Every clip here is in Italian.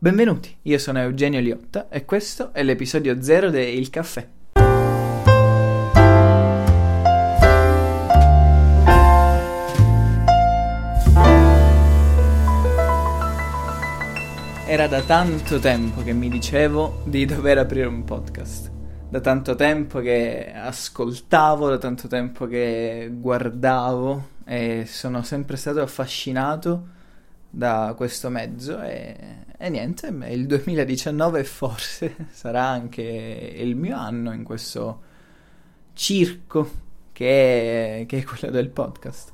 Benvenuti, io sono Eugenio Liotta e questo è l'episodio 0 di Il Caffè. Era da tanto tempo che mi dicevo di dover aprire un podcast. Da tanto tempo che ascoltavo, da tanto tempo che guardavo e sono sempre stato affascinato da questo mezzo e, e niente, il 2019 forse sarà anche il mio anno in questo circo che è, che è quello del podcast.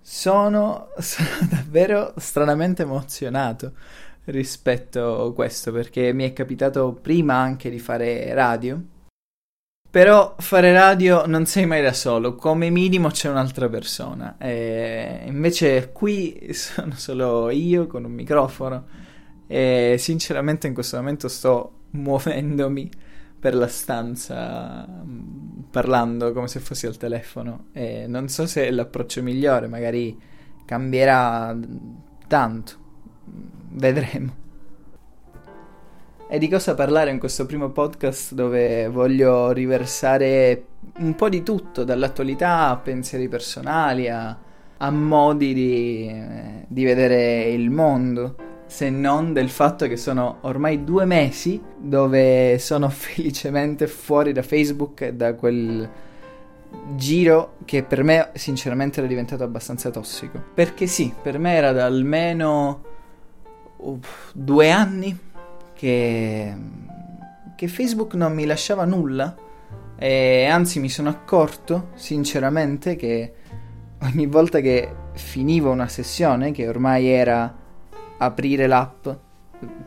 Sono, sono davvero stranamente emozionato rispetto a questo perché mi è capitato prima anche di fare radio però fare radio non sei mai da solo, come minimo c'è un'altra persona. E invece qui sono solo io con un microfono e sinceramente in questo momento sto muovendomi per la stanza mm, parlando come se fossi al telefono e non so se è l'approccio migliore, magari cambierà tanto. Vedremo e di cosa parlare in questo primo podcast dove voglio riversare un po' di tutto, dall'attualità a pensieri personali, a, a modi di, di vedere il mondo, se non del fatto che sono ormai due mesi dove sono felicemente fuori da Facebook e da quel giro che per me sinceramente era diventato abbastanza tossico. Perché sì, per me era da almeno uh, due anni che, che Facebook non mi lasciava nulla e anzi mi sono accorto sinceramente che ogni volta che finivo una sessione, che ormai era aprire l'app,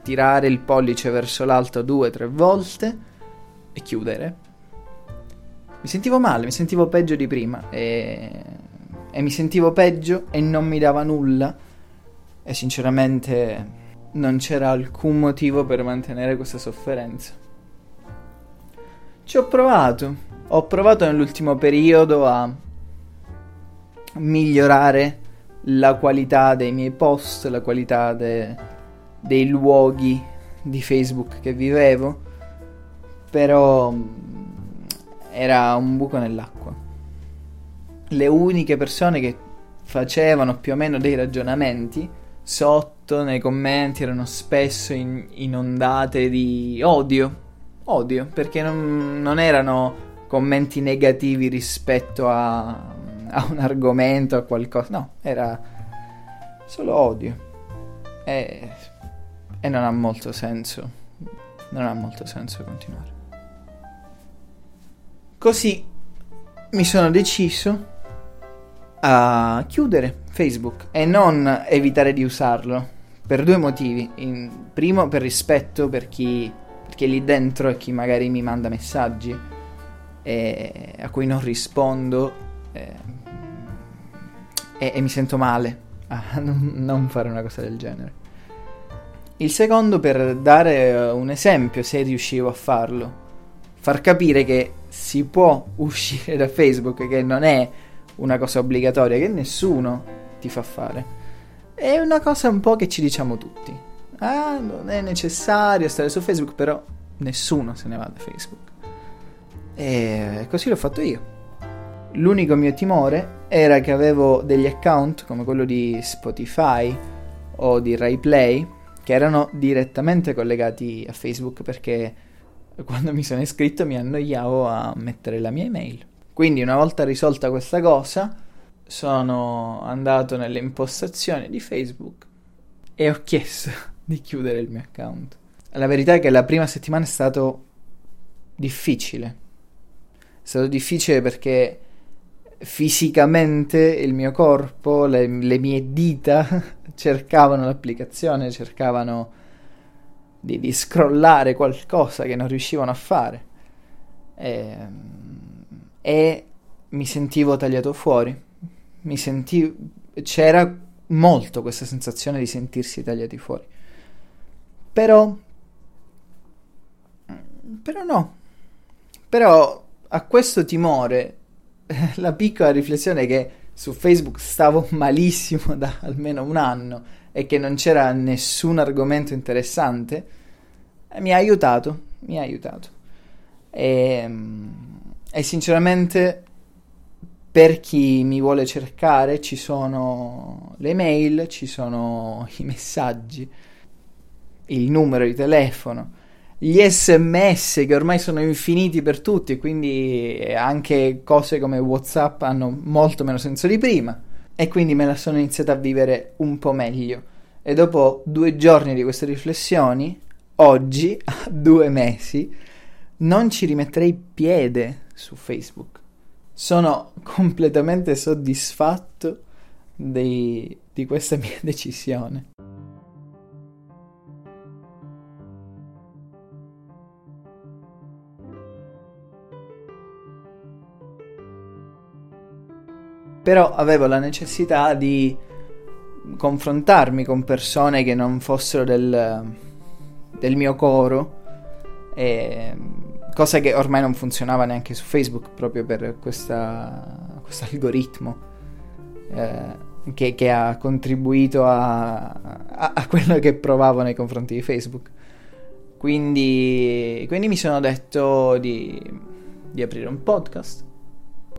tirare il pollice verso l'alto due o tre volte e chiudere, mi sentivo male, mi sentivo peggio di prima e, e mi sentivo peggio e non mi dava nulla e sinceramente non c'era alcun motivo per mantenere questa sofferenza. Ci ho provato, ho provato nell'ultimo periodo a migliorare la qualità dei miei post, la qualità de- dei luoghi di Facebook che vivevo, però mm, era un buco nell'acqua. Le uniche persone che facevano più o meno dei ragionamenti sotto nei commenti erano spesso in, inondate di odio. Odio, perché non, non erano commenti negativi rispetto a, a, un argomento, a qualcosa. No, era solo odio. E, e non ha molto senso. Non ha molto senso continuare. Così mi sono deciso a chiudere Facebook e non evitare di usarlo per due motivi. In, primo, per rispetto per chi, perché lì dentro è chi magari mi manda messaggi e, a cui non rispondo e, e, e mi sento male a non, non fare una cosa del genere. Il secondo per dare un esempio, se riuscivo a farlo, far capire che si può uscire da Facebook, che non è una cosa obbligatoria che nessuno ti fa fare. È una cosa un po' che ci diciamo tutti. Ah, non è necessario stare su Facebook, però nessuno se ne va da Facebook. E così l'ho fatto io. L'unico mio timore era che avevo degli account come quello di Spotify o di RaiPlay che erano direttamente collegati a Facebook perché quando mi sono iscritto mi annoiavo a mettere la mia email. Quindi una volta risolta questa cosa, sono andato nelle impostazioni di Facebook e ho chiesto di chiudere il mio account. La verità è che la prima settimana è stato difficile. È stato difficile perché fisicamente il mio corpo, le, le mie dita cercavano l'applicazione, cercavano di, di scrollare qualcosa che non riuscivano a fare. E ehm, e mi sentivo tagliato fuori. Mi sentivo... C'era molto questa sensazione di sentirsi tagliati fuori. Però... Però no. Però a questo timore, la piccola riflessione è che su Facebook stavo malissimo da almeno un anno e che non c'era nessun argomento interessante, eh, mi ha aiutato, mi ha aiutato. E, e sinceramente per chi mi vuole cercare ci sono le mail, ci sono i messaggi, il numero di telefono, gli sms che ormai sono infiniti per tutti, quindi anche cose come WhatsApp hanno molto meno senso di prima e quindi me la sono iniziata a vivere un po' meglio. E dopo due giorni di queste riflessioni, oggi, a due mesi, non ci rimetterei piede su Facebook. Sono completamente soddisfatto di, di questa mia decisione. però avevo la necessità di confrontarmi con persone che non fossero del, del mio coro, e, cosa che ormai non funzionava neanche su Facebook proprio per questo algoritmo eh, che, che, ha contribuito a, a, a, quello che provavo nei confronti di Facebook. Quindi, quindi mi sono detto di, di aprire un podcast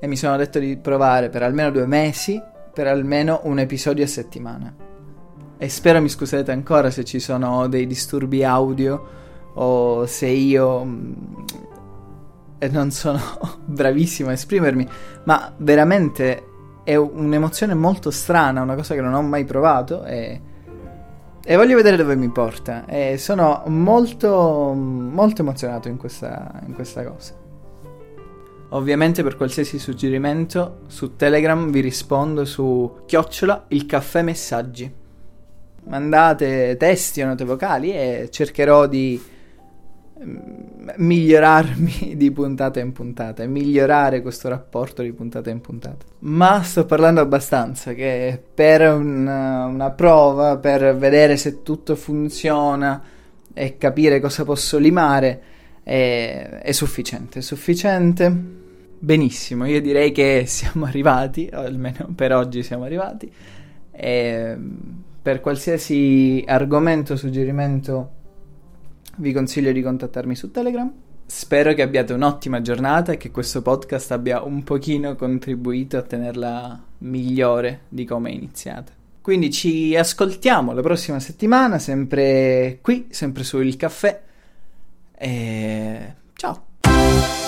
e mi sono detto di provare per almeno due mesi, per almeno un episodio a settimana. E spero mi scuserete ancora se ci sono dei disturbi audio o se io mm, non sono bravissimo a esprimermi, ma veramente è un'emozione molto strana, una cosa che non ho mai provato e, e voglio vedere dove mi porta. E sono molto, molto emozionato in questa, in questa cosa. Ovviamente per qualsiasi suggerimento su Telegram vi rispondo su chiocciola il caffè messaggi. Mandate testi o note vocali e cercherò di migliorarmi di puntata in puntata e migliorare questo rapporto di puntata in puntata. Ma sto parlando abbastanza che per una, una prova, per vedere se tutto funziona e capire cosa posso limare è, è sufficiente, è sufficiente. Benissimo, io direi che siamo arrivati, o almeno per oggi siamo arrivati. E per qualsiasi argomento suggerimento vi consiglio di contattarmi su Telegram. Spero che abbiate un'ottima giornata e che questo podcast abbia un pochino contribuito a tenerla migliore di come è iniziata. Quindi ci ascoltiamo la prossima settimana, sempre qui, sempre su Il Caffè. E ciao!